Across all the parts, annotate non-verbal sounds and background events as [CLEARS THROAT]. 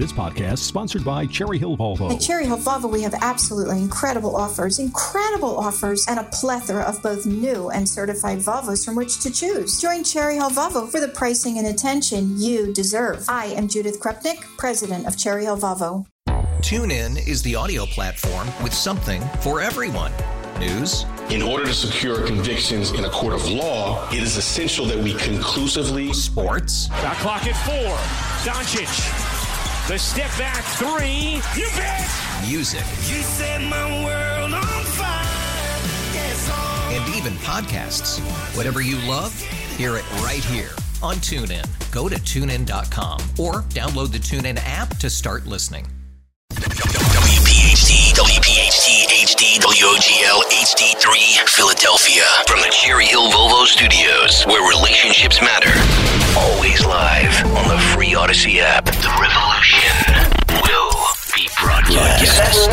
This podcast sponsored by Cherry Hill Volvo. At Cherry Hill Volvo, we have absolutely incredible offers, incredible offers, and a plethora of both new and certified Volvos from which to choose. Join Cherry Hill Volvo for the pricing and attention you deserve. I am Judith Krupnik, president of Cherry Hill Volvo. TuneIn is the audio platform with something for everyone. News. In order to secure convictions in a court of law, it is essential that we conclusively. Sports. Got clock at four. Doncic. The step back three. You bet. Music. You set my world on fire. Yes. And even podcasts. Whatever you love, hear it right here on TuneIn. Go to tunein.com or download the TuneIn app to start listening. WPHT, WPHT, HD, WOGL, HD3, Philadelphia. From the Cherry Hill Volvo Studios, where relationships matter. Always live on the free Audacy app. The revolution will be broadcast.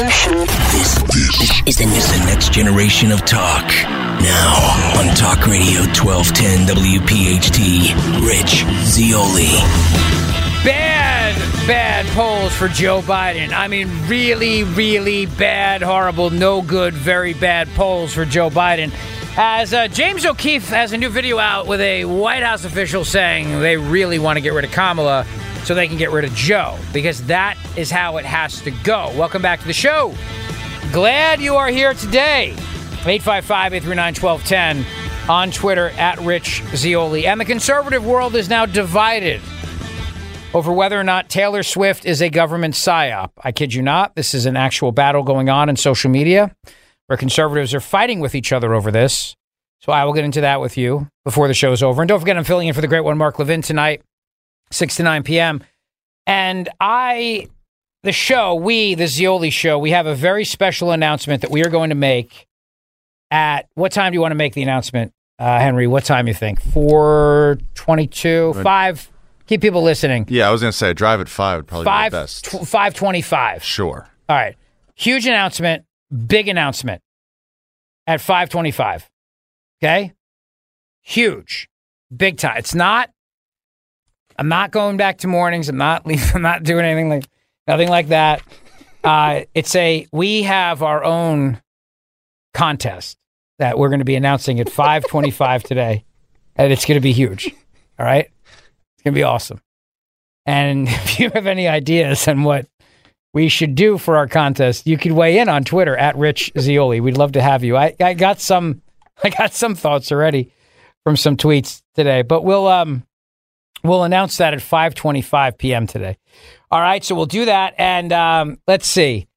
This, this is, the, is the next generation of talk. Now on Talk Radio 1210 WPHT, Rich Zeoli. Bad, bad polls for Joe Biden. I mean, really, really bad, horrible, no good, very bad polls for Joe Biden. As uh, James O'Keefe has a new video out with a White House official saying they really want to get rid of Kamala so they can get rid of Joe, because that is how it has to go. Welcome back to the show. Glad you are here today. 855 839 1210 on Twitter at Rich Zeoli. And the conservative world is now divided over whether or not Taylor Swift is a government psyop. I kid you not. This is an actual battle going on in social media where conservatives are fighting with each other over this. So I will get into that with you before the show's over. And don't forget, I'm filling in for the great one, Mark Levin, tonight, 6 to 9 p.m. And I, the show, we, the Zeoli show, we have a very special announcement that we are going to make at what time do you want to make the announcement, uh, Henry? What time you think? 422, 5 keep people listening. Yeah, I was going to say drive at five would probably Five be the best. tw- five twenty-five. sure. All right, huge announcement, big announcement at five twenty-five. Okay, huge, big time. It's not. I'm not going back to mornings. I'm not [LAUGHS] leaving. I'm not doing anything like nothing like that. Uh, it's a we have our own contest that we're going to be announcing at 5:25 today, and it's going to be huge. All right, it's going to be awesome. And [LAUGHS] if you have any ideas on what we should do for our contest, you could weigh in on Twitter at Rich Zeoli. We'd love to have you. I, I got some [LAUGHS] I got some thoughts already from some tweets today, but we'll um we'll announce that at 5:25 p.m. today. All right, so we'll do that, and um, let's see.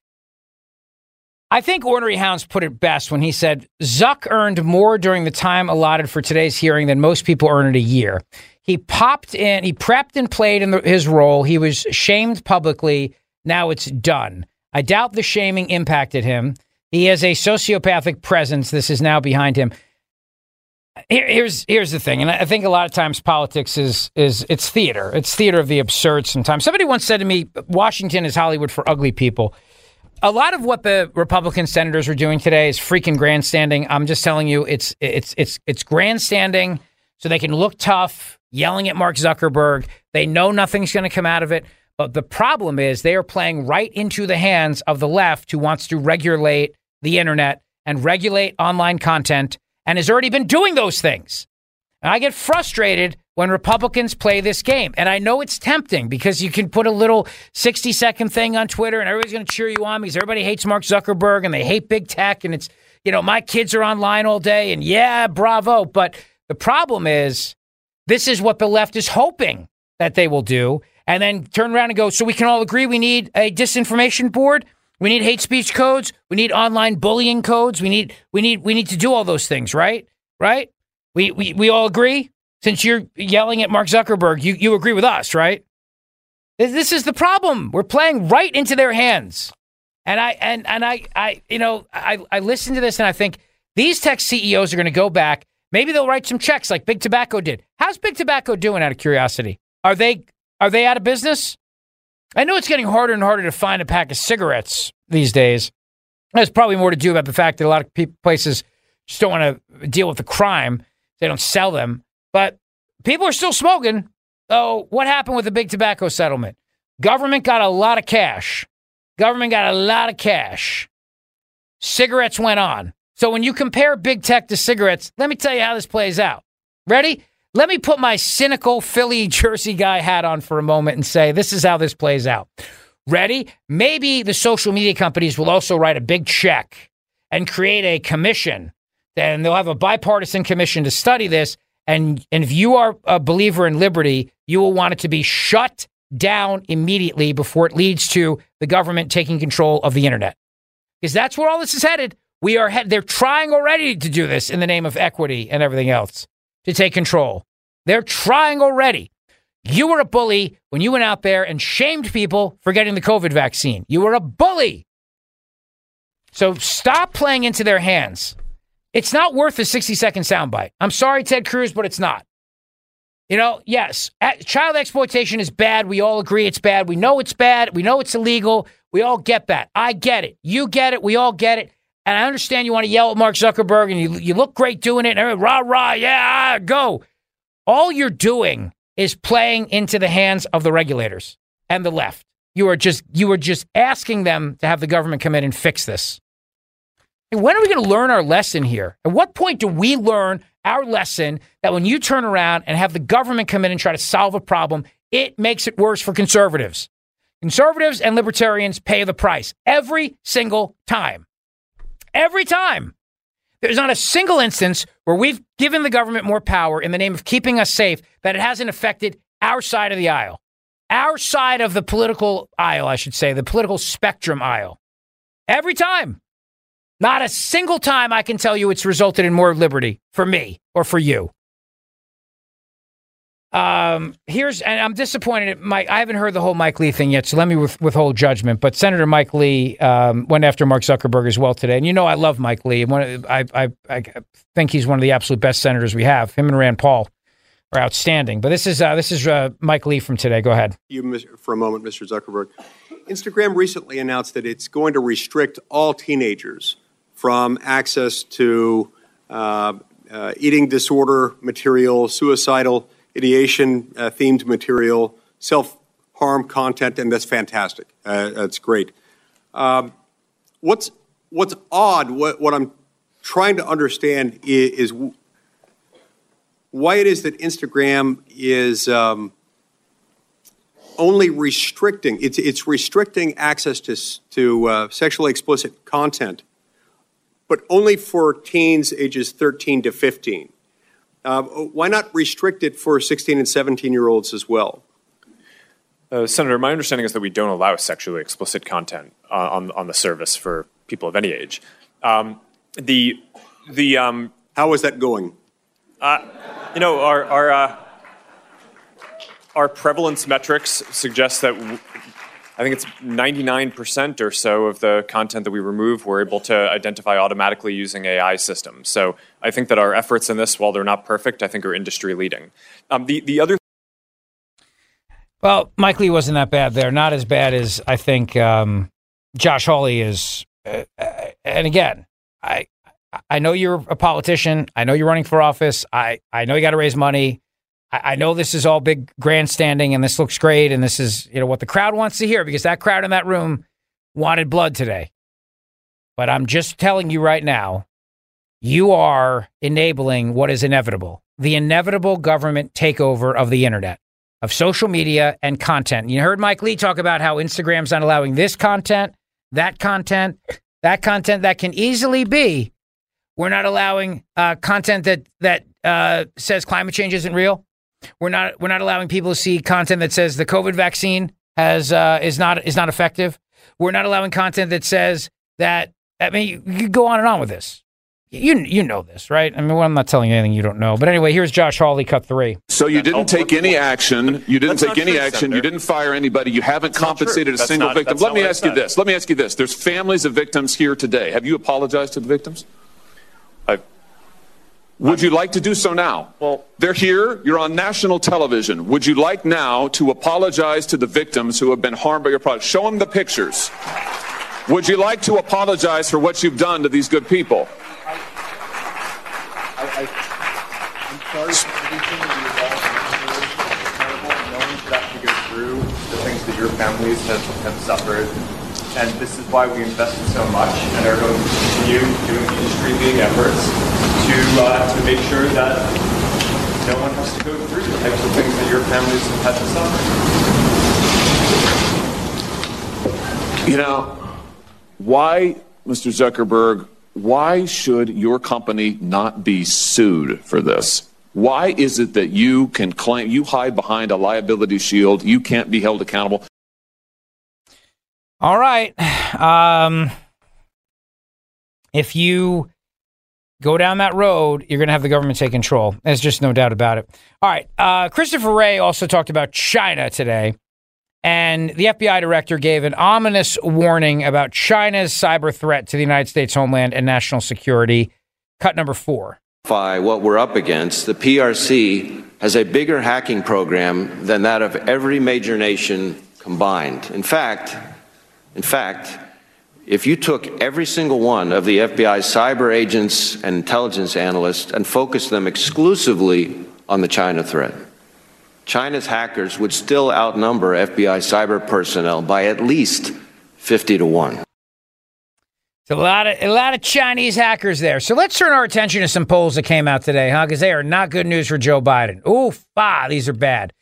I think Ornery Hounds put it best when he said Zuck earned more during the time allotted for today's hearing than most people earn in a year. He popped in, he prepped and played in the, his role. He was shamed publicly. Now it's done. I doubt the shaming impacted him. He has a sociopathic presence. This is now behind him. Here- here's here's the thing, and I think a lot of times politics is is it's theater. It's theater of the absurd. Sometimes somebody once said to me, "Washington is Hollywood for ugly people." A lot of what the Republican senators are doing today is freaking grandstanding. I'm just telling you, it's it's it's it's grandstanding so they can look tough, yelling at Mark Zuckerberg. They know nothing's going to come out of it. But the problem is they are playing right into the hands of the left who wants to regulate the internet and regulate online content and has already been doing those things. And I get frustrated when Republicans play this game. And I know it's tempting because you can put a little 60 second thing on Twitter and everybody's going to cheer you on because everybody hates Mark Zuckerberg and they hate big tech. And it's, you know, my kids are online all day and yeah, bravo. But the problem is this is what the left is hoping that they will do. And then turn around and go, so we can all agree we need a disinformation board. We need hate speech codes. We need online bullying codes. We need we need we need to do all those things, right? Right? We we, we all agree? Since you're yelling at Mark Zuckerberg, you, you agree with us, right? This, is the problem. We're playing right into their hands. And I and and I I you know, I, I listen to this and I think these tech CEOs are gonna go back. Maybe they'll write some checks like Big Tobacco did. How's Big Tobacco doing out of curiosity? Are they are they out of business? I know it's getting harder and harder to find a pack of cigarettes these days. There's probably more to do about the fact that a lot of pe- places just don't want to deal with the crime. They don't sell them, but people are still smoking. So, what happened with the big tobacco settlement? Government got a lot of cash. Government got a lot of cash. Cigarettes went on. So when you compare big tech to cigarettes, let me tell you how this plays out. Ready? Let me put my cynical Philly Jersey guy hat on for a moment and say this is how this plays out. Ready? Maybe the social media companies will also write a big check and create a commission. Then they'll have a bipartisan commission to study this. And, and if you are a believer in liberty, you will want it to be shut down immediately before it leads to the government taking control of the internet. Because that's where all this is headed. We are head- they're trying already to do this in the name of equity and everything else to take control. They're trying already. You were a bully when you went out there and shamed people for getting the COVID vaccine. You were a bully. So stop playing into their hands. It's not worth a 60 second soundbite. I'm sorry, Ted Cruz, but it's not. You know, yes, child exploitation is bad. We all agree it's bad. We know it's bad. We know it's illegal. We all get that. I get it. You get it. We all get it. And I understand you want to yell at Mark Zuckerberg and you, you look great doing it. And rah, rah, yeah, ah, go. All you're doing is playing into the hands of the regulators and the left. You are just you are just asking them to have the government come in and fix this. And when are we going to learn our lesson here? At what point do we learn our lesson that when you turn around and have the government come in and try to solve a problem, it makes it worse for conservatives? Conservatives and libertarians pay the price every single time. Every time. There's not a single instance where we've given the government more power in the name of keeping us safe that it hasn't affected our side of the aisle. Our side of the political aisle, I should say, the political spectrum aisle. Every time. Not a single time I can tell you it's resulted in more liberty for me or for you. Um, here's, and I'm disappointed. Mike, I haven't heard the whole Mike Lee thing yet, so let me with, withhold judgment. But Senator Mike Lee um, went after Mark Zuckerberg as well today, and you know I love Mike Lee. One, I, I, I think he's one of the absolute best senators we have. Him and Rand Paul are outstanding. But this is uh, this is uh, Mike Lee from today. Go ahead. you for a moment, Mr. Zuckerberg. Instagram recently announced that it's going to restrict all teenagers from access to uh, uh, eating disorder material, suicidal ideation uh, themed material, self harm content, and that's fantastic. Uh, that's great. Um, what's what's odd? What, what I'm trying to understand is, is why it is that Instagram is. Um, only restricting it's it's restricting access to to uh, sexually explicit content, but only for teens ages 13 to 15. Uh, why not restrict it for 16 and 17 year olds as well? Uh, Senator, my understanding is that we don't allow sexually explicit content uh, on on the service for people of any age. Um, the the um, how is that going? Uh, you know, our our uh, our prevalence metrics suggest that I think it's 99% or so of the content that we remove we're able to identify automatically using AI systems. So I think that our efforts in this, while they're not perfect, I think are industry leading. Um, the the other Well, Mike Lee wasn't that bad there. Not as bad as I think um, Josh Hawley is. Uh, uh, and again, I I know you're a politician. I know you're running for office. I, I know you got to raise money. I, I know this is all big grandstanding and this looks great and this is you know what the crowd wants to hear because that crowd in that room wanted blood today. But I'm just telling you right now, you are enabling what is inevitable the inevitable government takeover of the internet, of social media and content. You heard Mike Lee talk about how Instagram's not allowing this content, that content, that content that can easily be. We're not allowing uh, content that that uh, says climate change isn't real. We're not we're not allowing people to see content that says the COVID vaccine has uh, is not is not effective. We're not allowing content that says that. I mean, you, you go on and on with this. You you know this, right? I mean, well, I'm not telling you anything you don't know. But anyway, here's Josh Hawley, cut three. So you didn't take any action. You didn't take any true, action. Senator. You didn't fire anybody. You haven't That's compensated a single not- victim. Let me ask you this. Let me ask you this. There's families of victims here today. Have you apologized to the victims? I, Would you like to do so now? Well- they're here. You're on national television. Would you like now to apologize to the victims who have been harmed by your product? Show them the pictures. Would you like to apologize for what you've done to these good people? I'm sorry for everything that you've all knowing that have to go through the things that your families have, have suffered. And this is why we invested so much and are going to continue doing industry-leading efforts to, uh, to make sure that no one has to go through the types of things that your families have had to suffer. You know, why, Mr. Zuckerberg, why should your company not be sued for this? Why is it that you can claim, you hide behind a liability shield, you can't be held accountable? All right. Um, if you go down that road, you're going to have the government take control. There's just no doubt about it. All right. Uh, Christopher Wray also talked about China today. And the FBI director gave an ominous warning about China's cyber threat to the United States homeland and national security. Cut number four. By What we're up against, the PRC has a bigger hacking program than that of every major nation combined. In fact, in fact, if you took every single one of the FBI's cyber agents and intelligence analysts and focused them exclusively on the China threat, China's hackers would still outnumber FBI cyber personnel by at least 50 to 1. It's a lot of a lot of Chinese hackers there. So let's turn our attention to some polls that came out today, huh? Because they are not good news for Joe Biden. Oof, ah, these are bad.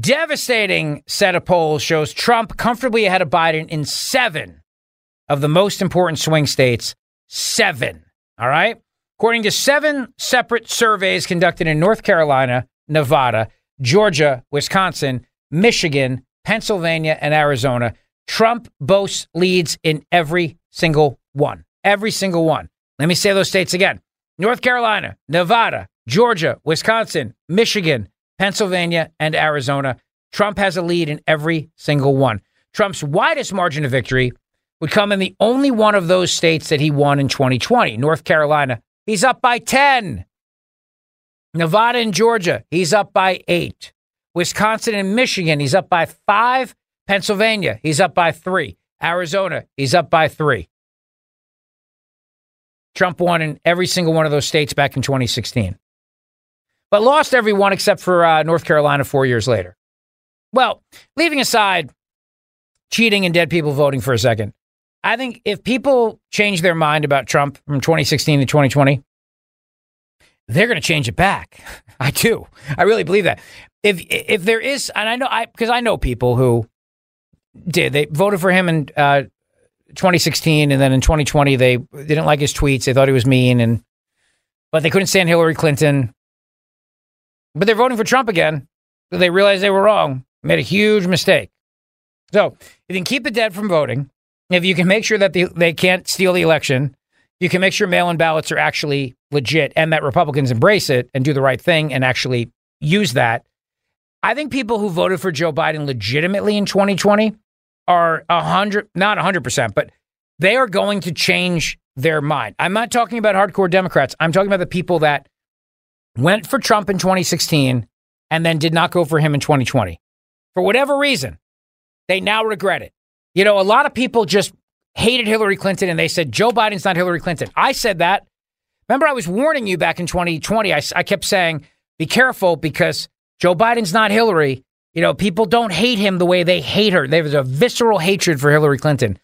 Devastating set of polls shows Trump comfortably ahead of Biden in seven of the most important swing states. Seven. All right. According to seven separate surveys conducted in North Carolina, Nevada, Georgia, Wisconsin, Michigan, Pennsylvania, and Arizona, Trump boasts leads in every single one. Every single one. Let me say those states again North Carolina, Nevada, Georgia, Wisconsin, Michigan, Pennsylvania, and Arizona. Trump has a lead in every single one. Trump's widest margin of victory would come in the only one of those states that he won in 2020, North Carolina. He's up by 10. Nevada and Georgia, he's up by eight. Wisconsin and Michigan, he's up by five. Pennsylvania, he's up by three. Arizona, he's up by three. Trump won in every single one of those states back in 2016, but lost every one except for uh, North Carolina four years later. Well, leaving aside cheating and dead people voting for a second, I think if people change their mind about Trump from 2016 to 2020, they're going to change it back. [LAUGHS] I do. I really believe that. If if there is, and I know I because I know people who did they voted for him in uh, 2016, and then in 2020 they, didn't like his tweets. They thought he was mean, and but they couldn't stand Hillary Clinton. But they're voting for Trump again. They realized they were wrong. Made a huge mistake. So if you can keep the dead from voting, if you can make sure that the, they can't steal the election, you can make sure mail-in ballots are actually legit and that Republicans embrace it and do the right thing and actually use that. I think people who voted for Joe Biden legitimately in 2020 are a hundred, not a hundred percent, but they are going to change their mind. I'm not talking about hardcore Democrats. I'm talking about the people that went for Trump in 2016 and then did not go for him in 2020. For whatever reason, they now regret it. You know, a lot of people just hated Hillary Clinton and they said, Joe Biden's not Hillary Clinton. I said that. Remember, I was warning you back in 2020. I, I kept saying, be careful because Joe Biden's not Hillary. You know, people don't hate him the way they hate her. There's a visceral hatred for Hillary Clinton.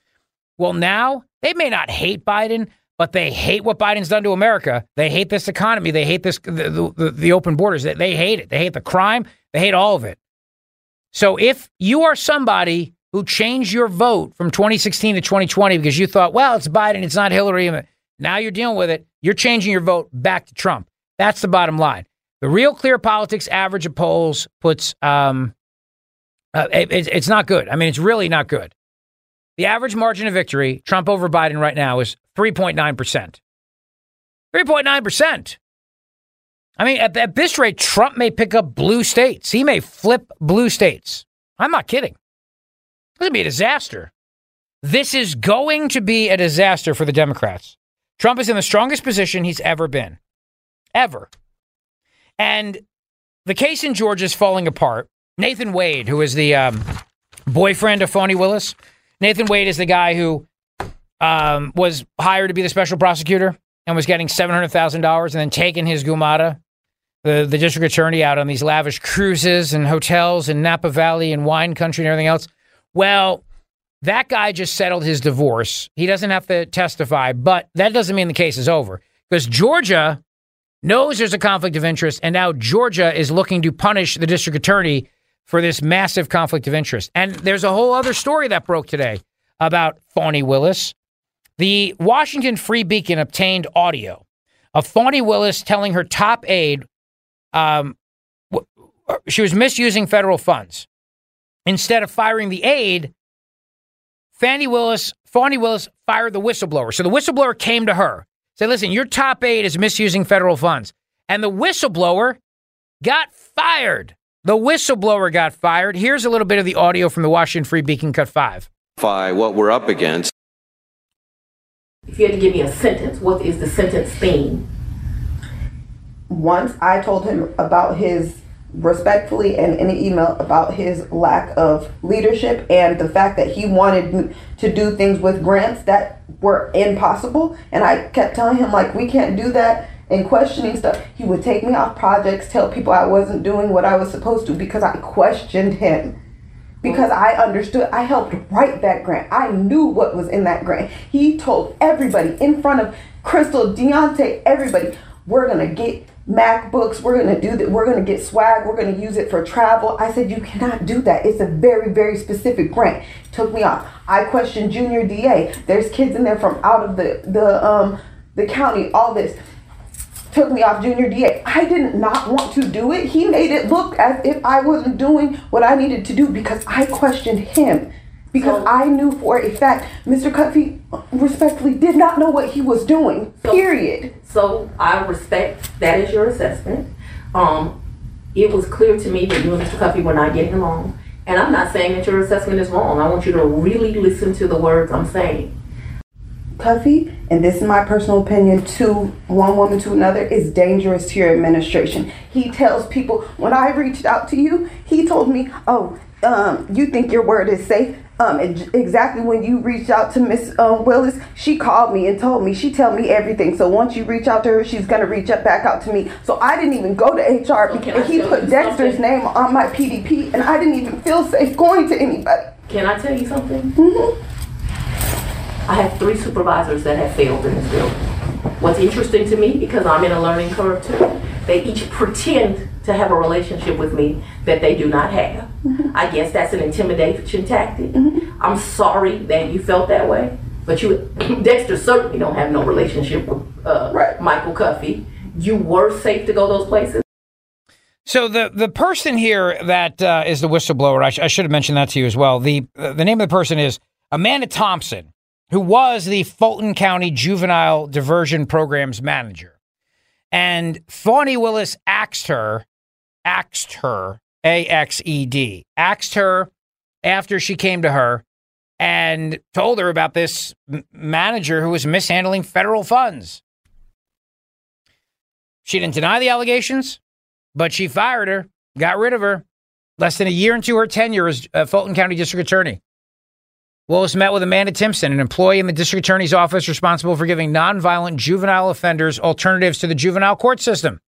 Well, now they may not hate Biden, but they hate what Biden's done to America. They hate this economy. They hate this the, the, the open borders. They, they hate it. They hate the crime. They hate all of it. So if you are somebody who changed your vote from 2016 to 2020 because you thought, well, it's Biden, it's not Hillary, now you're dealing with it, you're changing your vote back to Trump. That's the bottom line. The real clear politics average of polls puts um, uh, it, it's not good. I mean, it's really not good. The average margin of victory, Trump over Biden right now, is 3.9%. 3.9%. I mean, at, at this rate, Trump may pick up blue states. He may flip blue states. I'm not kidding. This would be a disaster. This is going to be a disaster for the Democrats. Trump is in the strongest position he's ever been. Ever. And the case in Georgia is falling apart. Nathan Wade, who is the um, boyfriend of Fani Willis, Nathan Wade is the guy who um, was hired to be the special prosecutor and was getting $700,000 and then taking his gumata, the, the district attorney, out on these lavish cruises and hotels in Napa Valley and wine country and everything else. Well, that guy just settled his divorce. He doesn't have to testify, but that doesn't mean the case is over because Georgia knows there's a conflict of interest, and now Georgia is looking to punish the district attorney for this massive conflict of interest. And there's a whole other story that broke today about Fani Willis. The Washington Free Beacon obtained audio of Fani Willis telling her top aide um, she was misusing federal funds. Instead of firing the aide, Fani Willis, Fani Willis fired the whistleblower. So the whistleblower came to her, said, "Listen, your top aide is misusing federal funds," and the whistleblower got fired. The whistleblower got fired. Here's a little bit of the audio from the Washington Free Beacon, cut five. What we're up against. If you had to give me a sentence, what is the sentence theme? Once I told him about his respectfully and in an email about his lack of leadership and the fact that he wanted to do things with grants that were impossible and I kept telling him like we can't do that and questioning stuff he would take me off projects tell people I wasn't doing what I was supposed to because I questioned him because I understood I helped write that grant I knew what was in that grant he told everybody in front of Crystal Deontay everybody we're gonna get MacBooks, we're gonna do that, we're gonna get swag, we're gonna use it for travel. I said, you cannot do that. It's a very, very specific grant. Took me off. I questioned junior DA. There's kids in there from out of the the um the county, all this. Took me off junior DA. I did not want to do it. He made it look as if I wasn't doing what I needed to do because I questioned him. Because I knew for a fact Mr. Cuffee respectfully did not know what he was doing. period. So I respect that is your assessment. Um, it was clear to me that you and Mr. Cuffee were not getting along. And I'm not saying that your assessment is wrong. I want you to really listen to the words I'm saying. Cuffee, and this is my personal opinion, to one woman to another is dangerous to your administration. He tells people, when I reached out to you, he told me, oh, um, you think your word is safe. Um, exactly when you reached out to Miss um, Willis, she called me and told me she tell me everything. So once you reach out to her, she's gonna reach up back out to me. So I didn't even go to HR because he put Dexter's something? name on my PDP, and I didn't even feel safe going to anybody. Can I tell you something? Mm-hmm. I have three supervisors that have failed in this building. What's interesting to me, because I'm in a learning curve too, they each pretend to have a relationship with me that they do not have. Mm-hmm. I guess that's an intimidation tactic. Mm-hmm. I'm sorry that you felt that way, but you, [CLEARS THROAT] Dexter, certainly don't have no relationship with uh, right. Michael Cuffee. You were safe to go those places. So the the person here that uh, is the whistleblower, I, sh- I, should have mentioned that to you as well. The uh, the name of the person is Amanda Thompson, who was the Fulton County Juvenile Diversion Programs manager, and Fani Willis asked her axed her, A X E D, axed her after she came to her and told her about this m- manager who was mishandling federal funds. She didn't deny the allegations, but she fired her, got rid of her less than a year into her tenure as uh, Fulton County District Attorney. Willis met with Amanda Timpson, an employee in the district attorney's office responsible for giving nonviolent juvenile offenders alternatives to the juvenile court system.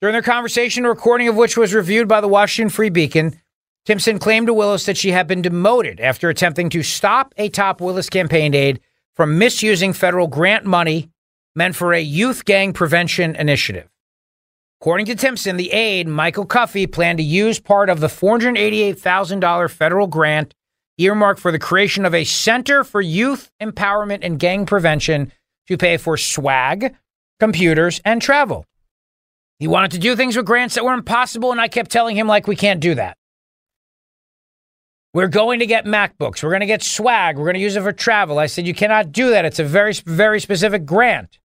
During their conversation, a recording of which was reviewed by the Washington Free Beacon, Timpson claimed to Willis that she had been demoted after attempting to stop a top Willis campaign aide from misusing federal grant money meant for a youth gang prevention initiative. According to Timpson, the aide, Michael Cuffee, planned to use part of the $488,000 federal grant earmarked for the creation of a Center for Youth Empowerment and Gang Prevention to pay for swag, computers, and travel. He wanted to do things with grants that were impossible, and I kept telling him, like, we can't do that. We're going to get MacBooks. We're going to get swag. We're going to use it for travel. I said, you cannot do that. It's a very, very specific grant.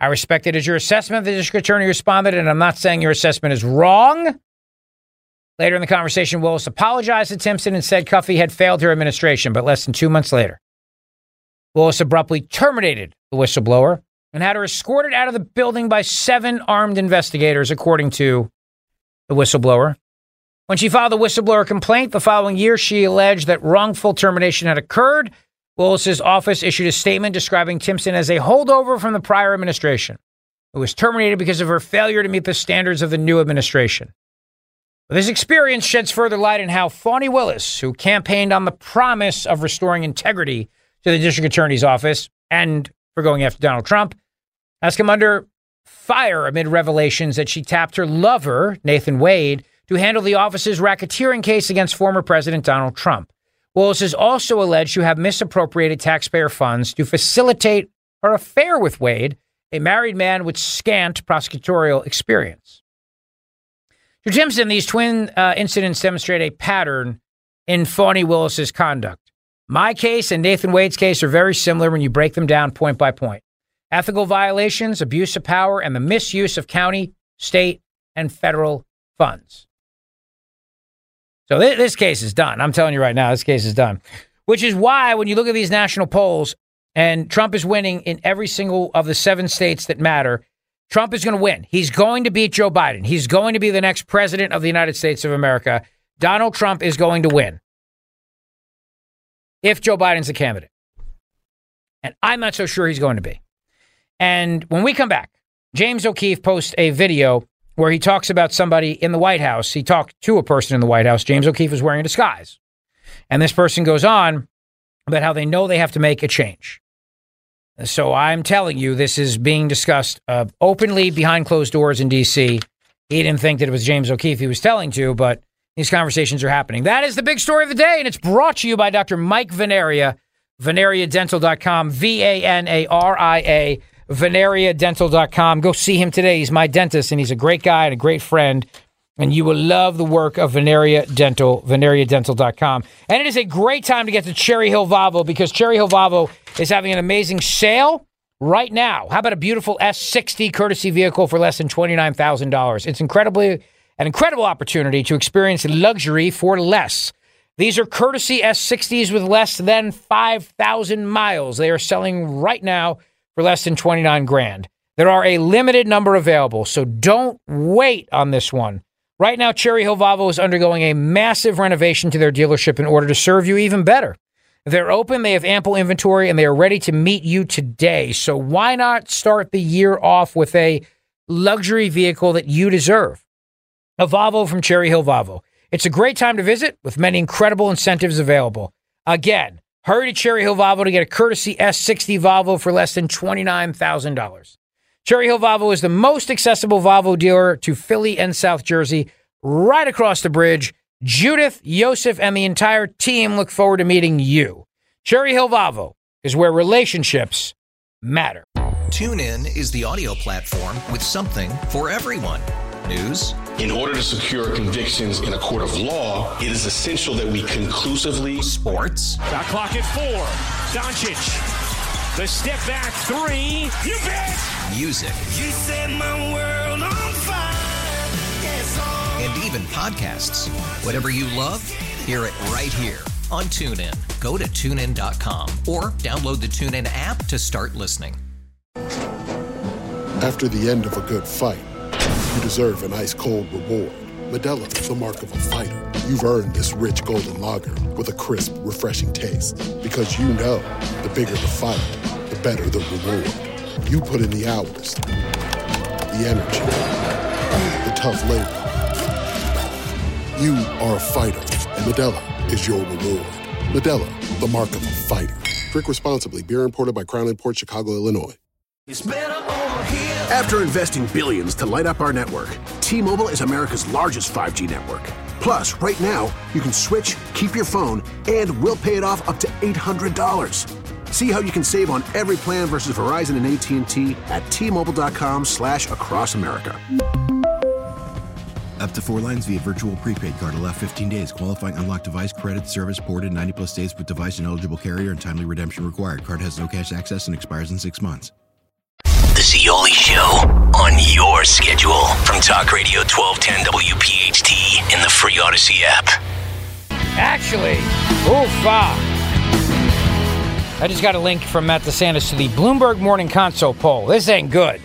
I respect it as your assessment. The district attorney responded, and I'm not saying your assessment is wrong. Later in the conversation, Willis apologized to Timpson and said Cuffee had failed her administration, but less than two months later, Willis abruptly terminated the whistleblower and had her escorted out of the building by seven armed investigators, according to the whistleblower. When she filed the whistleblower complaint the following year, she alleged that wrongful termination had occurred. Willis's office issued a statement describing Timpson as a holdover from the prior administration, who was terminated because of her failure to meet the standards of the new administration. This experience sheds further light on how Fani Willis, who campaigned on the promise of restoring integrity to the district attorney's office and for going after Donald Trump, has come under fire amid revelations that she tapped her lover, Nathan Wade, to handle the office's racketeering case against former President Donald Trump. Willis is also alleged to have misappropriated taxpayer funds to facilitate her affair with Wade, a married man with scant prosecutorial experience. To Timpson, these twin uh, incidents demonstrate a pattern in Fani Willis's conduct. My case and Nathan Wade's case are very similar when you break them down point by point. Ethical violations, abuse of power, and the misuse of county, state, and federal funds. So th- this case is done. I'm telling you right now, this case is done. Which is why when you look at these national polls and Trump is winning in every single of the seven states that matter, Trump is going to win. He's going to beat Joe Biden. He's going to be the next president of the United States of America. Donald Trump is going to win if Joe Biden's the candidate. And I'm not so sure he's going to be. And when we come back, James O'Keefe posts a video where he talks about somebody in the White House. He talked to a person in the White House. James O'Keefe is wearing a disguise. And this person goes on about how they know they have to make a change. So I'm telling you, this is being discussed uh, openly behind closed doors in D.C. He didn't think that it was James O'Keefe he was telling to, but these conversations are happening. That is the big story of the day, and it's brought to you by Dr. Mike Vanaria, vanariadental.com, V A N A R I A, vanariadental.com. Go see him today. He's my dentist, and he's a great guy and a great friend. And you will love the work of Vanaria Dental, vanariadental.com. And it is a great time to get to Cherry Hill Volvo because Cherry Hill Volvo is having an amazing sale right now. How about a beautiful S60 courtesy vehicle for less than $29,000? It's incredibly an incredible opportunity to experience luxury for less. These are courtesy S60s with less than 5,000 miles. They are selling right now for less than 29 grand. There are a limited number available, so don't wait on this one. Right now, Cherry Hill Volvo is undergoing a massive renovation to their dealership in order to serve you even better. They're open, they have ample inventory, and they are ready to meet you today. So why not start the year off with a luxury vehicle that you deserve? A Volvo from Cherry Hill Volvo. It's a great time to visit with many incredible incentives available. Again, hurry to Cherry Hill Volvo to get a courtesy S60 Volvo for less than $29,000. Cherry Hill Volvo is the most accessible Volvo dealer to Philly and South Jersey, right across the bridge. Judith, Yosef, and the entire team look forward to meeting you. Cherry Hill Volvo is where relationships matter. TuneIn is the audio platform with something for everyone. News. In order to secure convictions in a court of law, it is essential that we conclusively. Sports. Got clock at four. Doncic. The step back three. You bet. Music. You set my world on fire. Yes, oh. And even podcasts. Whatever you love, hear it right here on TuneIn. Go to tunein.com or download the TuneIn app to start listening. After the end of a good fight, you deserve an ice cold reward. Modelo is the mark of a fighter. You've earned this rich golden lager with a crisp, refreshing taste. Because you know the bigger the fight, better the reward. You put in the hours, the energy, the tough labor. You are a fighter, and Modelo is your reward. Modelo, the mark of a fighter. Drink responsibly. Beer imported by Crown Port Chicago, Illinois. After investing billions to light up our network, T-Mobile is America's largest 5G network. Plus, right now, you can switch, keep your phone, and we'll pay it off up to $800. See how you can save on every plan versus Verizon and AT&T at T-Mobile.com slash across America. Up to four lines via virtual prepaid card. Allow 15 days. Qualifying unlocked device credit service ported 90 plus days with device and eligible carrier and timely redemption required. Card has no cash access and expires in six months. The Zeoli Show on your schedule from Talk Radio 1210 WPHT in the free Audacy app. Actually, oofa. I just got a link from Matt DeSantis to the Bloomberg Morning Consult poll. This ain't good.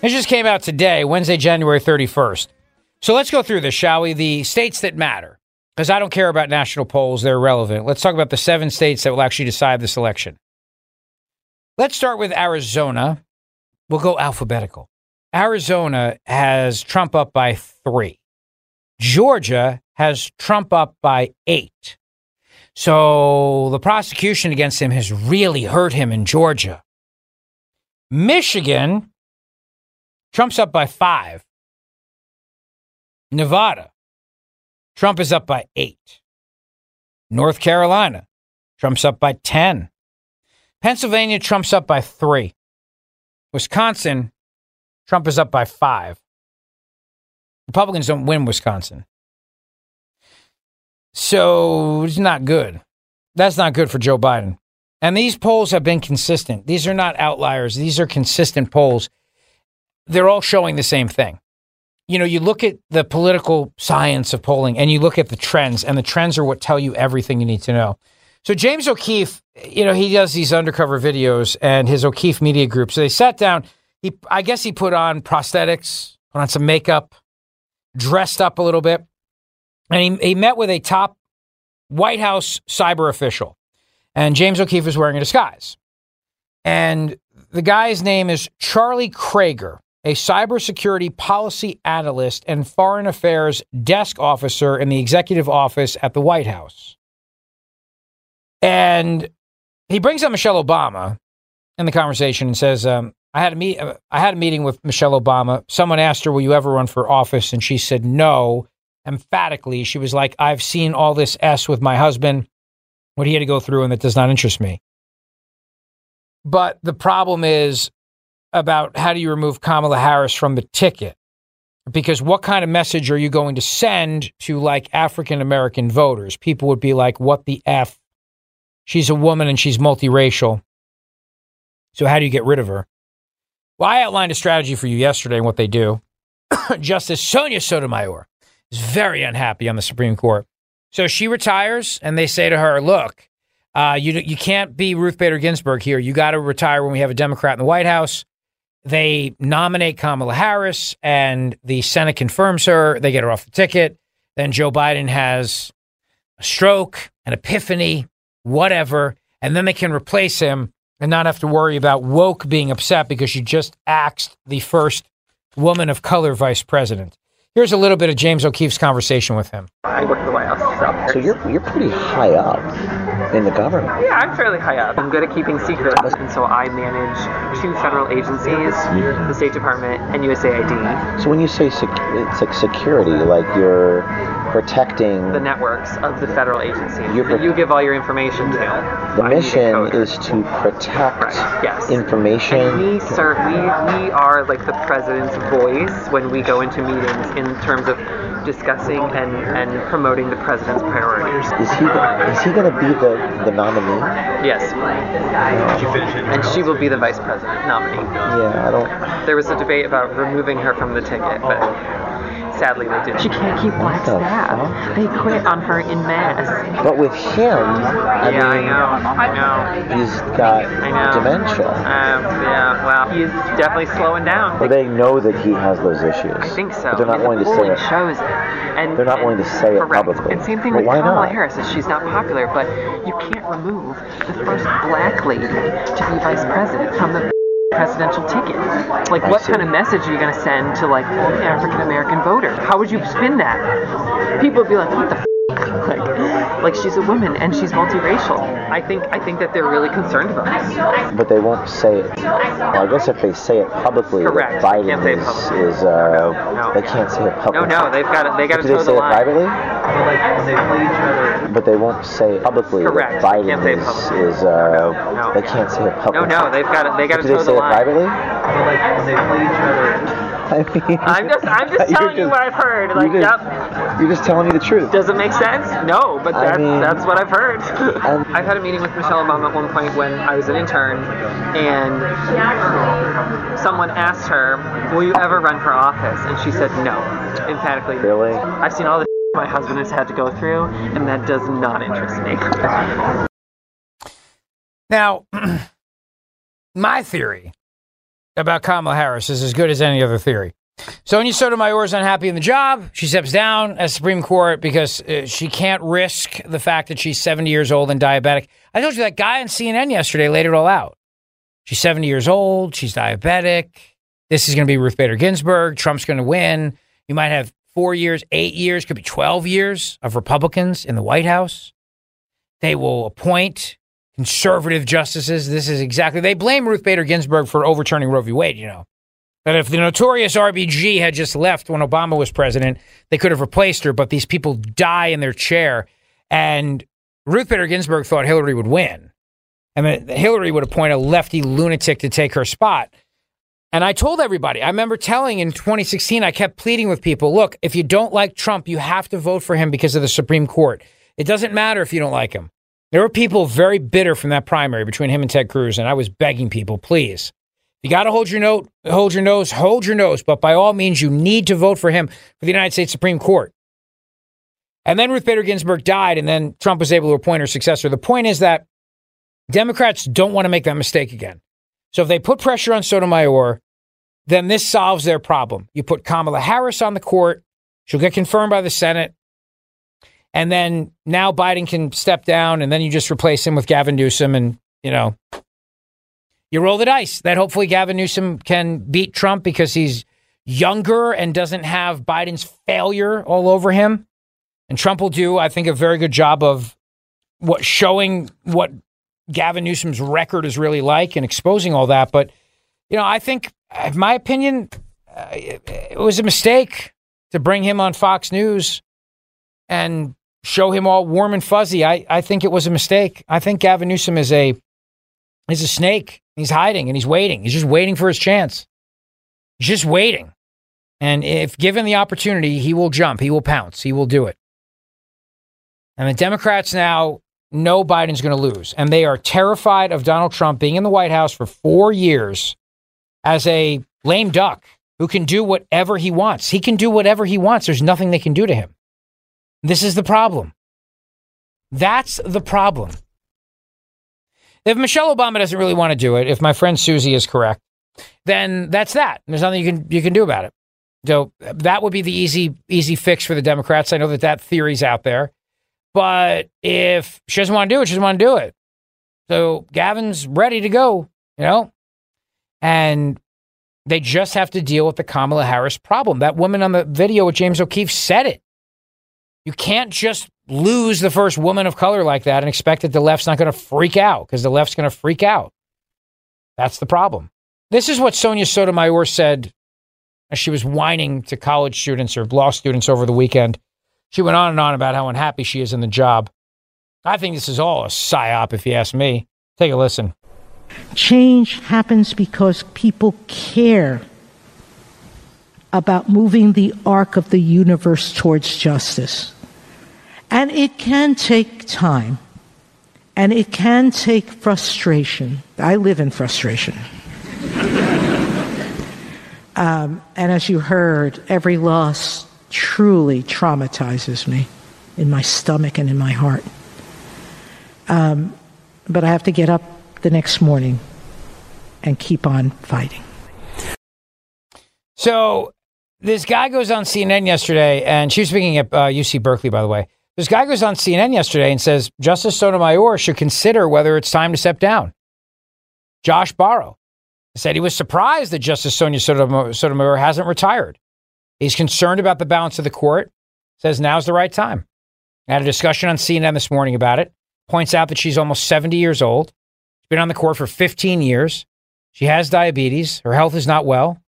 This just came out today, Wednesday, January 31st. So let's go through this, shall we? The states that matter. Because I don't care about national polls, they're irrelevant. Let's talk about the seven states that will actually decide this election. Let's start with Arizona. We'll go alphabetical. Arizona has Trump up by three. Georgia has Trump up by eight. So the prosecution against him has really hurt him in Georgia. Michigan, Trump's up by five. Nevada, Trump is up by eight. North Carolina, Trump's up by 10. Pennsylvania, Trump's up by three. Wisconsin, Trump is up by five. Republicans don't win Wisconsin. So it's not good. That's not good for Joe Biden. And these polls have been consistent. These are not outliers, these are consistent polls. They're all showing the same thing. You know, you look at the political science of polling and you look at the trends, and the trends are what tell you everything you need to know. So James O'Keefe, you know, he does these undercover videos and his O'Keefe Media Group. So they sat down. He, I guess, he put on prosthetics, put on some makeup, dressed up a little bit, and he, he met with a top White House cyber official. And James O'Keefe is wearing a disguise. And the guy's name is Charlie Krager, a cybersecurity policy analyst and foreign affairs desk officer in the executive office at the White House. And he brings up Michelle Obama in the conversation and says, um, I had a meet, I had a meeting with Michelle Obama. Someone asked her, "Will you ever run for office?" And she said no, emphatically. She was like, "I've seen all this s with my husband, what he had to go through, and that does not interest me." But the problem is about how do you remove Kamala Harris from the ticket? Because what kind of message are you going to send to like African American voters? People would be like, "What the f?" She's a woman and she's multiracial. So how do you get rid of her? Well, I outlined a strategy for you yesterday and what they do. [COUGHS] Justice Sonia Sotomayor is very unhappy on the Supreme Court. So she retires, and they say to her, "Look, uh, you you can't be Ruth Bader Ginsburg here. You got to retire when we have a Democrat in the White House." They nominate Kamala Harris, and the Senate confirms her. They get her off the ticket. Then Joe Biden has a stroke, an epiphany, whatever, and then they can replace him and not have to worry about woke being upset because you just axed the first woman of color vice president. Here's a little bit of James O'Keefe's conversation with him. I work at the White House. So, So you're you're pretty high up in the government. yeah, I'm fairly high up. I'm good at keeping secrets, and so I manage two federal agencies: mm-hmm. the State Department and USAID. So when you say sec- it's like security, like you're protecting The networks of the federal agencies You're that you give all your information to. the I need a mission is to protect Yes. information. And we serve, we, we are like the president's voice when we go into meetings in terms of discussing and, and promoting the president's priorities. Is he is he going to be the the nominee? Yes. And she will be the vice president nominee. Yeah, I don't. There was a debate about removing her from the ticket, but sadly they didn't. She can't keep black the staff. They quit on her in mass. But with him, I yeah, I know. I know. he's got I know. dementia. Um, yeah, well, he's definitely slowing down. Well, they know that he has those issues. I think so. But they're not And willing the to say polling it. shows it. And, They're not and- willing to say it correct. publicly. And same thing But with why Kamala not? Harris. Is she's not popular, but you can't remove the first black lady to be vice president from the presidential ticket. Like, I what see. kind of message are you going to send to like the African American voters? How would you spin that? People would be like, what the. F-? [LAUGHS] Like, like she's a woman and she's multiracial. I think I think that they're really concerned about this. But they won't say it. Well, I guess if they say it publicly, that Correct. Biden Can't say it is, publicly. is uh, they can't say it publicly. no, no, they've got to they got to Do they say the it line. privately? They play each other. But they won't say it publicly. that Correct. Biden Can't say it is, publicly. is uh, they can't say it publicly. no, no, they've got to they got to Do they toe say the it line. privately? They play each other. I mean, I'm just I'm just [LAUGHS] You're telling you just- what I've heard. you Like, just- yep. You're just telling me the truth. Does it make sense? No, but I that's mean- that's what I've heard. [LAUGHS] I've had a meeting with Michelle Obama at one point when I was an intern, and someone asked her, "Will you ever run for office?" And she said no, emphatically. Really? I've seen all the [LAUGHS] my husband has had to go through, and that does not interest me. Now, [CLEARS THROAT] my theory about Kamala Harris is as good as any other theory. Sonia Sotomayor is unhappy in the job. She steps down as Supreme Court because uh, she can't risk the fact that she's 70 years old and diabetic. I told you that guy on CNN yesterday laid it all out. She's 70 years old. She's diabetic. This is going to be Ruth Bader Ginsburg. Trump's going to win. You might have four years, eight years, could be 12 years of Republicans in the White House. They will appoint conservative justices. This is exactly, they blame Ruth Bader Ginsburg for overturning Roe v. Wade, you know. That if the notorious RBG had just left when Obama was president, they could have replaced her, but these people die in their chair. And Ruth Bader Ginsburg thought Hillary would win. And then Hillary would appoint a lefty lunatic to take her spot. And I told everybody, I remember telling in 2016, I kept pleading with people look, if you don't like Trump, you have to vote for him because of the Supreme Court. It doesn't matter if you don't like him. There were people very bitter from that primary between him and Ted Cruz, and I was begging people, please, you got to hold your note, hold your nose, hold your nose. But by all means, you need to vote for him for the United States Supreme Court. And then Ruth Bader Ginsburg died, and then Trump was able to appoint her successor. The point is that Democrats don't want to make that mistake again. So if they put pressure on Sotomayor, then this solves their problem. You put Kamala Harris on the court, she'll get confirmed by the Senate. And then now Biden can step down, and then you just replace him with Gavin Newsom, and you know, you roll the dice that hopefully Gavin Newsom can beat Trump because he's younger and doesn't have Biden's failure all over him. And Trump will do, I think, a very good job of what showing what Gavin Newsom's record is really like and exposing all that. But you know, I think, in my opinion, uh, it, it was a mistake to bring him on Fox News and show him all warm and fuzzy. I, I think it was a mistake. I think Gavin Newsom is a is a snake. He's hiding and he's waiting. He's just waiting for his chance. He's just waiting. And if given the opportunity, he will jump. He will pounce. He will do it. And the Democrats now know Biden's going to lose. And they are terrified of Donald Trump being in the White House for four years as a lame duck who can do whatever he wants. He can do whatever he wants. There's nothing they can do to him. This is the problem. That's the problem. If Michelle Obama doesn't really want to do it, if my friend Susie is correct, then that's that. There's nothing you can you can do about it. So that would be the easy easy fix for the Democrats. I know that that theory's out there, but if she doesn't want to do it, she doesn't want to do it. So Gavin's ready to go, you know, and they just have to deal with the Kamala Harris problem. That woman on the video with James O'Keefe said it. You can't just lose the first woman of color like that and expect that the left's not going to freak out because the left's going to freak out. That's the problem. This is what Sonia Sotomayor said as she was whining to college students or law students over the weekend. She went on and on about how unhappy she is in the job. I think this is all a psyop, if you ask me. Take a listen. Change happens because people care about moving the arc of the universe towards justice. And it can take time. And it can take frustration. I live in frustration. [LAUGHS] um, and as you heard, every loss truly traumatizes me in my stomach and in my heart. Um, but I have to get up the next morning and keep on fighting. So this guy goes on CNN yesterday, and she was speaking at uh, UC Berkeley, by the way. This guy goes on CNN yesterday and says Justice Sotomayor should consider whether it's time to step down. Josh Barro said he was surprised that Justice Sonia Sotomayor hasn't retired. He's concerned about the balance of the court, says now's the right time. Had a discussion on CNN this morning about it. Points out that she's almost 70 years old. She's been on the court for 15 years. She has diabetes. Her health is not well.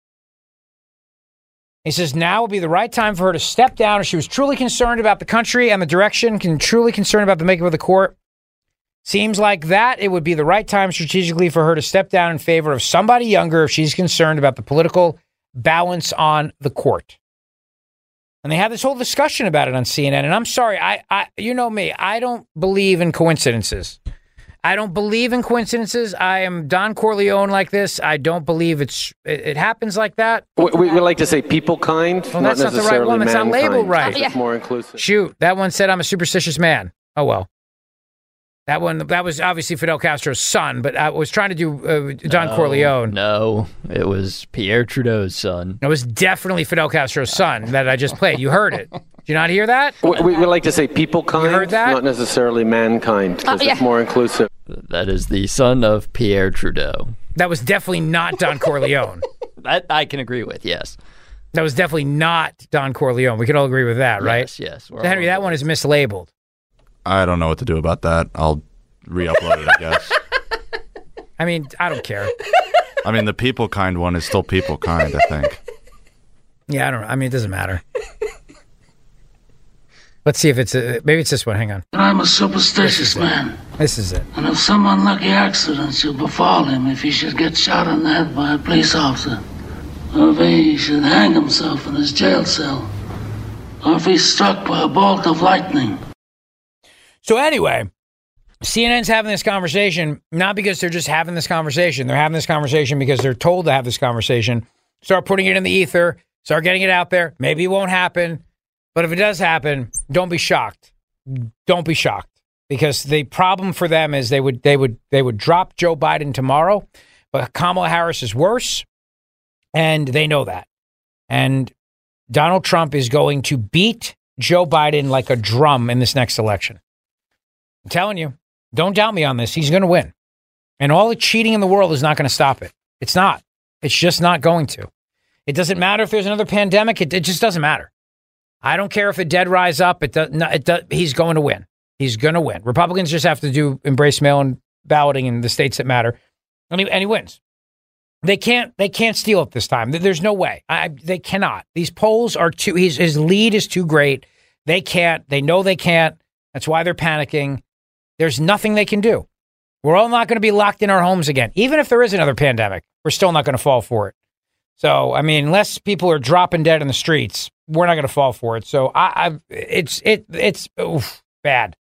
He says now would be the right time for her to step down if she was truly concerned about the country and the direction, can truly concerned about the makeup of the court. Seems like that it would be the right time strategically for her to step down in favor of somebody younger if she's concerned about the political balance on the court. And they had this whole discussion about it on CNN. And I'm sorry, I, I you know me, I don't believe in coincidences. I don't believe in coincidences. I am Don Corleone like this. I don't believe it's it, it happens like that. We, we, we like to say people kind, Well, not that's not the right necessarily one. That's not labeled right. It's more inclusive. Shoot, that one said I'm a superstitious man. Oh well. That one, that was obviously Fidel Castro's son, but I was trying to do uh, Don No, Corleone. No, it was Pierre Trudeau's son. It was definitely Fidel Castro's son that I just played. You heard it. [LAUGHS] Did you not hear that? We, we, we like to say people kind, heard that? not necessarily mankind, because Uh, yeah. it's more inclusive. That is the son of Pierre Trudeau. That was definitely not Don Corleone. [LAUGHS] that I can agree with. Yes. That was definitely not Don Corleone. We can all agree with that, right? Yes, yes. So, Henry, that one is mislabeled. I don't know what to do about that. I'll re-upload it, I guess. [LAUGHS] I mean, I don't care. I mean, the people kind one is still people kind. I think. Yeah, I don't know. I mean, it doesn't matter. Let's see if it's a, maybe it's this one. Hang on. I'm a superstitious man. This is it. And if some unlucky accident should befall him, if he should get shot in the head by a police officer, or if he should hang himself in his jail cell, or if he's struck by a bolt of lightning, So anyway, CNN's having this conversation not because they're just having this conversation. They're having this conversation because they're told to have this conversation. Start putting it in the ether. Start getting it out there. Maybe it won't happen, but if it does happen, don't be shocked. Don't be shocked because the problem for them is they would they would they would drop Joe Biden tomorrow, but Kamala Harris is worse, and they know that. And Donald Trump is going to beat Joe Biden like a drum in this next election. I'm telling you, don't doubt me on this. He's going to win. And all the cheating in the world is not going to stop it. It's not. It's just not going to. It doesn't matter if there's another pandemic. It, it just doesn't matter. I don't care if the dead rise up. It does, no, it does, he's going to win. He's going to win. Republicans just have to do embrace mail-in balloting in the states that matter, and he, and he wins. They can't. They can't steal it this time. There's no way. I, they cannot. These polls are too. His, his lead is too great. They can't. They know they can't. That's why they're panicking. There's nothing they can do. We're all not going to be locked in our homes again. Even if there is another pandemic, we're still not going to fall for it. So, I mean, unless people are dropping dead in the streets, we're not going to fall for it. So, I, I it's it it's oof, bad,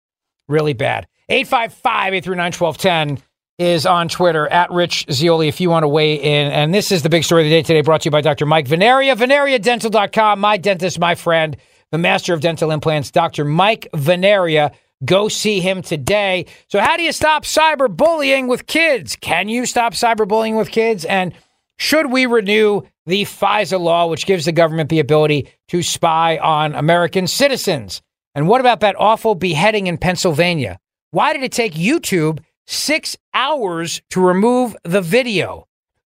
really bad. 855-839-1210 is on Twitter at Rich Zeoli if you want to weigh in. And this is the big story of the day today, brought to you by Dr. Mike Vanaria, VanariaDental.com. My dentist, my friend, the master of dental implants, Dr. Mike Veneria. Go see him today. So, how do you stop cyberbullying with kids? Can you stop cyberbullying with kids? And should we renew the FISA law, which gives the government the ability to spy on American citizens? And what about that awful beheading in Pennsylvania? Why did it take YouTube six hours to remove the video?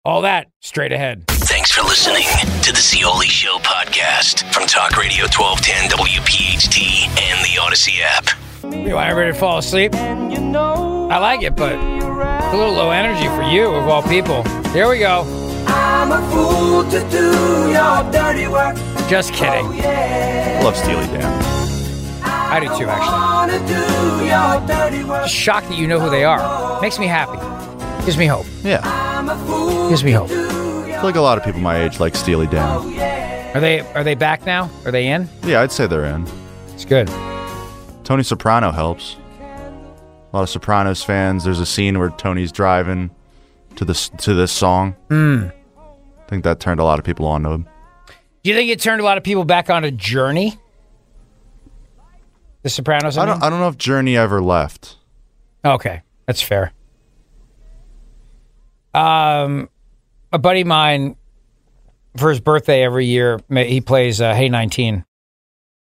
All that straight ahead. Thanks for listening to the Zeoli Show podcast from Talk Radio 1210 WPHT and the Audacy app. You want everybody to fall asleep? I like it, but it's a little low energy for you, of all people. Here we go. I'm a fool to do your dirty work. Just kidding. Oh, I love Steely Dan. I do too, actually. Wanna do your dirty work. Just shocked that you know who they are. Makes me happy. Gives me hope. Yeah. I'm a fool. Gives me hope. I feel like a lot of people my age like Steely Dan. Oh, are they are they back now? Are they in? Yeah, I'd say they're in. It's good. Tony Soprano helps. A lot of Sopranos fans. There's a scene where Tony's driving to this to this song. Hmm. I think that turned a lot of people on to him. Do you think it turned a lot of people back on a journey? The Sopranos. I, I don't. I don't know if Journey ever left. Okay, that's fair. Um, a buddy of mine, for his birthday every year, he plays uh, "Hey 19"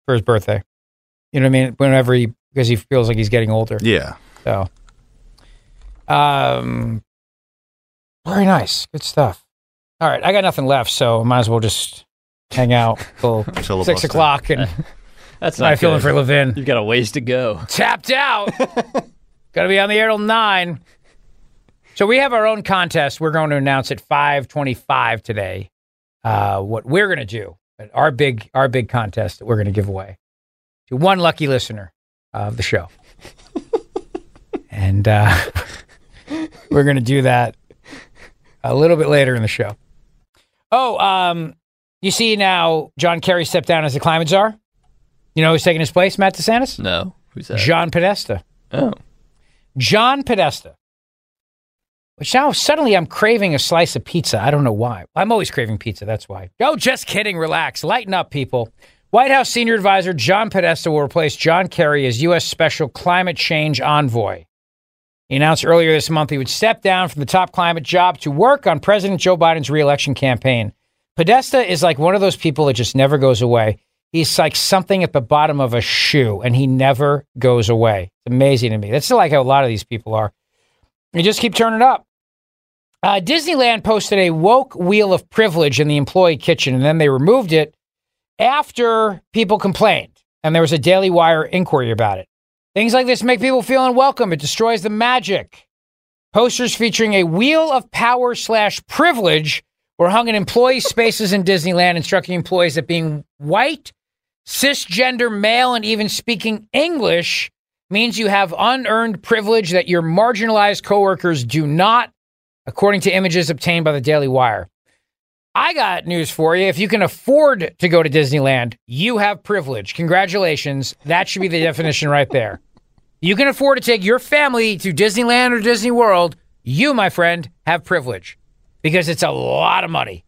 for his birthday. You know what I mean? Whenever he, because he feels like he's getting older. Yeah. So, um, very nice, good stuff. All right, I got nothing left, so might as well just hang out till [LAUGHS] six Filibuster. o'clock and. [LAUGHS] That's how I not feeling for Levin. You've got a ways to go. [LAUGHS] tapped out. Got to be on the air till nine. So we have our own contest. We're going to announce at five twenty-five today. Uh, what we're going to do, our big, our big contest that we're going to give away to one lucky listener of the show, and uh, we're going to do that a little bit later in the show. Oh, um, you see now, John Kerry stepped down as the climate czar. You know who's taking his place? Matt DeSantis. No, who's that? John Podesta. Oh. John Podesta. Which now suddenly I'm craving a slice of pizza. I don't know why. I'm always craving pizza. That's why. Oh, just kidding. Relax. Lighten up, people. White House senior advisor John Podesta will replace John Kerry as U.S. Special Climate Change Envoy. He announced earlier this month he would step down from the top climate job to work on President Joe Biden's reelection campaign. Podesta is like one of those people that just never goes away. He's like something at the bottom of a shoe, and he never goes away. It's amazing to me. That's like how a lot of these people are. You just keep turning up. Uh, Disneyland posted a woke wheel of privilege in the employee kitchen, and then they removed it after people complained, and there was a Daily Wire inquiry about it. Things like this make people feel unwelcome. It destroys the magic. Posters featuring a wheel of power slash privilege were hung in employee spaces in Disneyland, instructing employees that being white, cisgender, male, and even speaking English means you have unearned privilege that your marginalized coworkers do not, according to images obtained by the Daily Wire. I got news for you. If you can afford to go to Disneyland, you have privilege. Congratulations. That should be the definition right there. You can afford to take your family to Disneyland or Disney World. You, my friend, have privilege because it's a lot of money.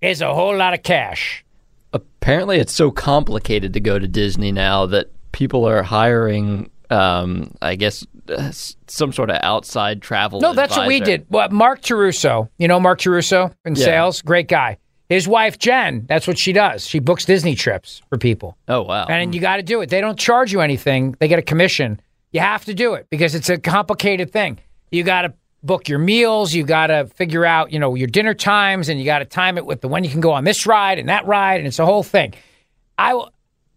It's a whole lot of cash. Apparently, it's so complicated to go to Disney now that people are hiring, um, I guess, uh, some sort of outside travel. No, that's what we did. Well, Mark Taruso, you know Mark Taruso in Yeah. sales, great guy. His wife Jen, that's what she does. She books Disney trips for people. Oh wow! And you got to do it. They don't charge you anything. They get a commission. You have to do it because it's a complicated thing. You got to book your meals. You got to figure out, you know, your dinner times, and you got to time it with the when you can go on this ride and that ride, and it's a whole thing. I,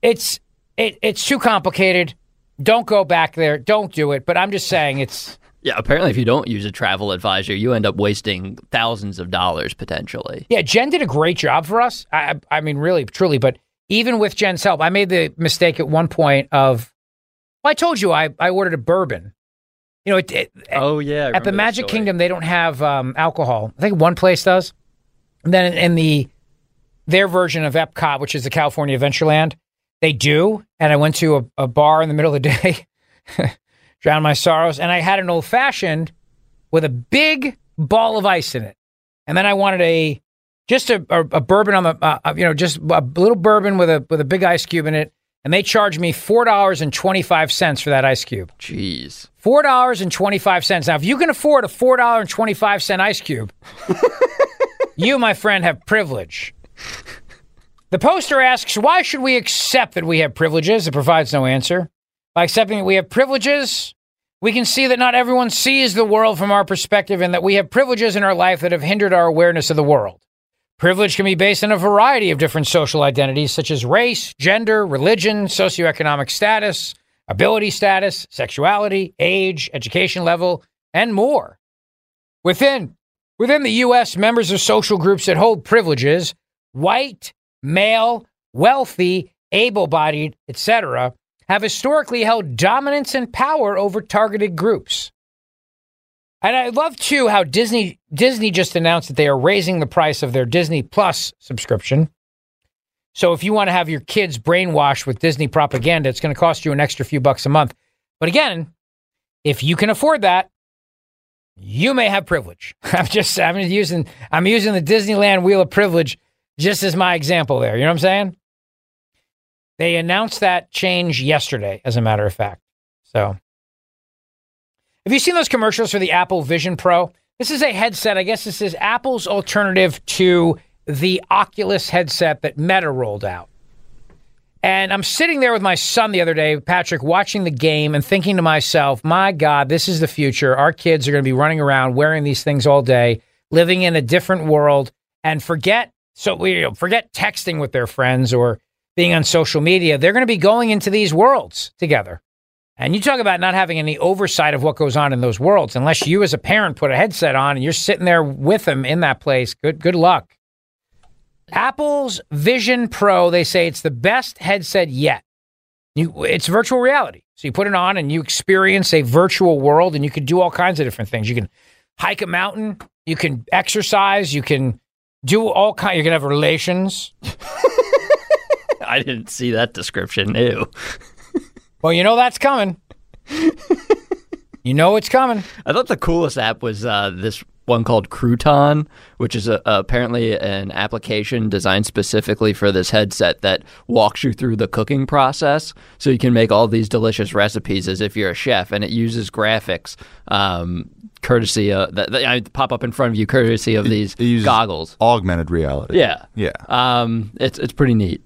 it's it, it's too complicated. Don't go back there. Don't do it. But I'm just saying it's [LAUGHS] Yeah, apparently, if you don't use a travel advisor, you end up wasting thousands of dollars potentially. Yeah, Jen did a great job for us. I I mean, really, truly. But even with Jen's help, I made the mistake at one point of, well, I told you I, I ordered a bourbon. You know, it, it, Oh yeah, at the Magic story. Kingdom, they don't have um, alcohol. I think one place does. And then in the their version of Epcot, which is the California Adventureland, they do. And I went to a, a bar in the middle of the day, [LAUGHS] drowned my sorrows, and I had an old fashioned with a big ball of ice in it. And then I wanted a just a, a, a bourbon on the uh, uh, you know just a little bourbon with a with a big ice cube in it. And they charged me four dollars and twenty five cents for that ice cube. Jeez. Four dollars and twenty five cents. Now, if you can afford a four dollar and twenty five cent ice cube, [LAUGHS] you, my friend, have privilege. The poster asks, "Why should we accept that we have privileges?" It provides no answer. By accepting that we have privileges, we can see that not everyone sees the world from our perspective, and that we have privileges in our life that have hindered our awareness of the world. Privilege can be based on a variety of different social identities, such as race, gender, religion, socioeconomic status, ability status, sexuality, age, education level, and more. Within within the US, members of social groups that hold privileges, white, male, wealthy, able-bodied, etc., have historically held dominance and power over targeted groups. And I love too how Disney Disney just announced that they are raising the price of their Disney Plus subscription. So if you want to have your kids brainwashed with Disney propaganda, it's going to cost you an extra few bucks a month. But again, if you can afford that, you may have privilege. [LAUGHS] I'm just I'm using I'm using the Disneyland wheel of privilege just as my example there. You know what I'm saying? They announced that change yesterday, as a matter of fact. So have you seen those commercials for the Apple Vision Pro? This is a headset. I guess this is Apple's alternative to the Oculus headset that Meta rolled out. And I'm sitting there with my son the other day, Patrick, watching the game and thinking to myself, my God, this is the future. Our kids are going to be running around wearing these things all day, living in a different world, and forget so we you know, forget texting with their friends or being on social media. They're going to be going into these worlds together. And you talk about not having any oversight of what goes on in those worlds, unless you as a parent put a headset on and you're sitting there with them in that place. Good, good luck. Apple's Vision Pro, they say it's the best headset yet. You, it's virtual reality. So you put it on and you experience a virtual world and you can do all kinds of different things. You can hike a mountain, you can exercise, you can do all kind. You can have relations. [LAUGHS] I didn't see that description. Ew. Well, you know that's coming. you know it's coming. I thought the coolest app was uh, this one called Crouton, which is a, apparently an application designed specifically for this headset that walks you through the cooking process, so you can make all these delicious recipes as if you're a chef, and it uses graphics. Um, courtesy of that, that I pop up in front of you, courtesy of these It uses goggles. Augmented reality. Yeah, Yeah. Um, it's it's pretty neat.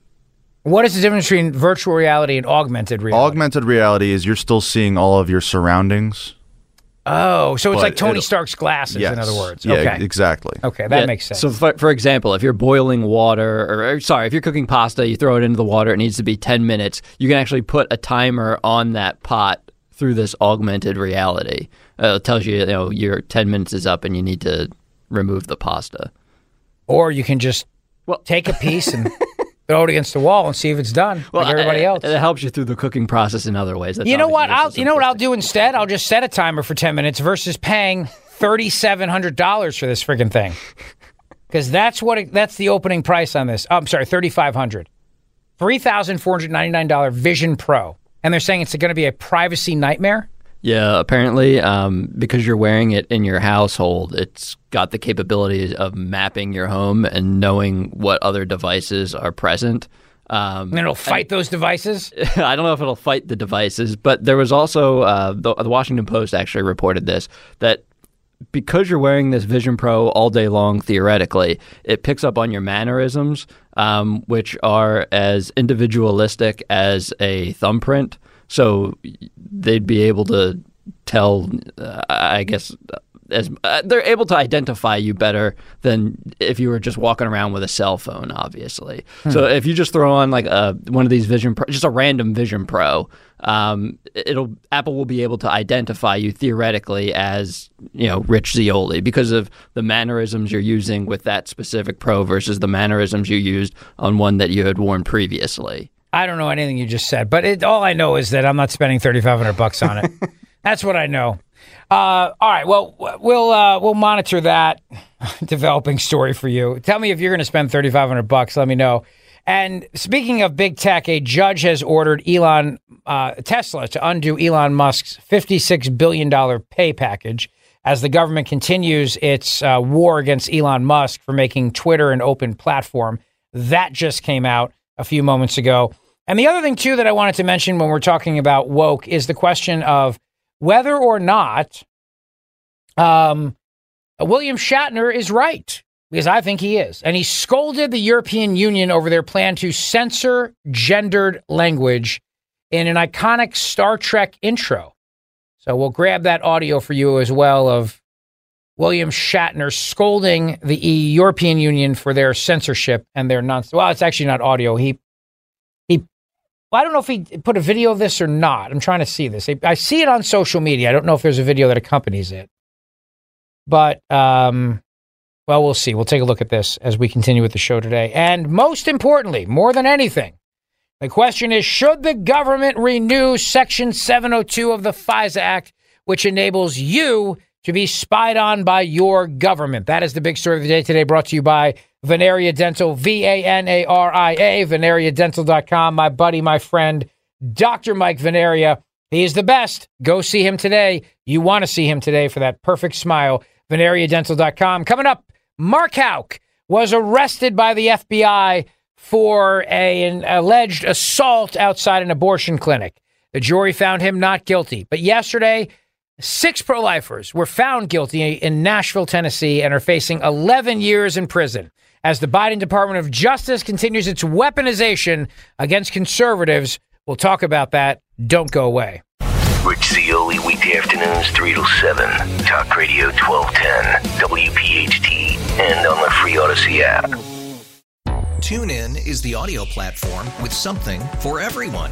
What is the difference between virtual reality and augmented reality? Augmented reality is you're still seeing all of your surroundings Oh, so it's But like Tony it'll- Stark's glasses, in Yes. other words. Yeah, okay. exactly. Okay, that Yeah, makes sense. So, for, for example, if you're boiling water, or, or sorry, if you're cooking pasta, you throw it into the water, it needs to be 10 minutes. You can actually put a timer on that pot through this augmented reality. Uh, it tells you, you know, your 10 minutes is up and you need to remove the pasta. or you can just well, take a piece and [LAUGHS] throw it against the wall and see if it's done, like everybody else. It helps you through the cooking process in other ways. That's you know what? I'll you know what I'll do instead. I'll just set a timer for ten minutes versus paying thirty seven hundred dollars for this friggin' thing. Because that's what it, that's the opening price on this. Oh, I'm sorry, thirty five hundred, three thousand four hundred ninety nine dollar Vision Pro, and they're saying it's going to be a privacy nightmare. Yeah, apparently, um, because you're wearing it in your household, it's got the capability of mapping your home and knowing what other devices are present. Um, And it'll fight those devices. [LAUGHS] I don't know if it'll fight the devices, but there was also uh, the, the Washington Post actually reported this that because you're wearing this Vision Pro all day long, theoretically, it picks up on your mannerisms, um, which are as individualistic as a thumbprint. So they'd be able to tell, uh, I guess, as uh, they're able to identify you better than if you were just walking around with a cell phone. Obviously, Hmm. so if you just throw on like a one of these Vision Pro, just a random Vision Pro, um, it'll Apple will be able to identify you theoretically as you know Rich Zeoli because of the mannerisms you're using with that specific Pro versus the mannerisms you used on one that you had worn previously. I don't know anything you just said, but it, all I know is that I'm not spending thirty five hundred bucks on it. [LAUGHS] That's what I know. Uh, all right, well, we'll uh, we'll monitor that [LAUGHS] developing story for you. Tell me if you're going to spend thirty five hundred bucks. Let me know. And speaking of big tech, a judge has ordered Elon uh, Tesla to undo Elon Musk's fifty six billion dollar pay package as the government continues its uh, war against Elon Musk for making Twitter an open platform. That just came out a few moments ago. And the other thing, too, that I wanted to mention when we're talking about woke is the question of whether or not um, William Shatner is right, because I think he is. And he scolded the European Union over their plan to censor gendered language in an iconic Star Trek intro. So we'll grab that audio for you as well of William Shatner scolding the European Union for their censorship and their nonsense. Well, it's actually not audio. He he. Well, I don't know if he put a video of this or not. I'm trying to see this. I see it on social media. I don't know if there's a video that accompanies it. But um, well, we'll see. We'll take a look at this as we continue with the show today. And most importantly, more than anything, the question is should the government renew Section 702 of the FISA Act, which enables you to be spied on by your government? That is the big story of the day today, brought to you by Vanaria Dental, V A N A R I A, vanariadental.com. My buddy, my friend, Dr. Mike Vanaria. He is the best. Go see him today. You want to see him today for that perfect smile. VanariaDental.com. Coming up, Mark Houck was arrested by the FBI for a, an alleged assault outside an abortion clinic. The jury found him not guilty. But yesterday, six pro lifers were found guilty in Nashville, Tennessee, and are facing 11 years in prison as the Biden Department of Justice continues its weaponization against conservatives. We'll talk about that. Don't go away. Rich Zeoli, weekday afternoons, 3 to 7. Talk Radio 1210, WPHT, and on the free Audacy app. TuneIn is the audio platform with something for everyone.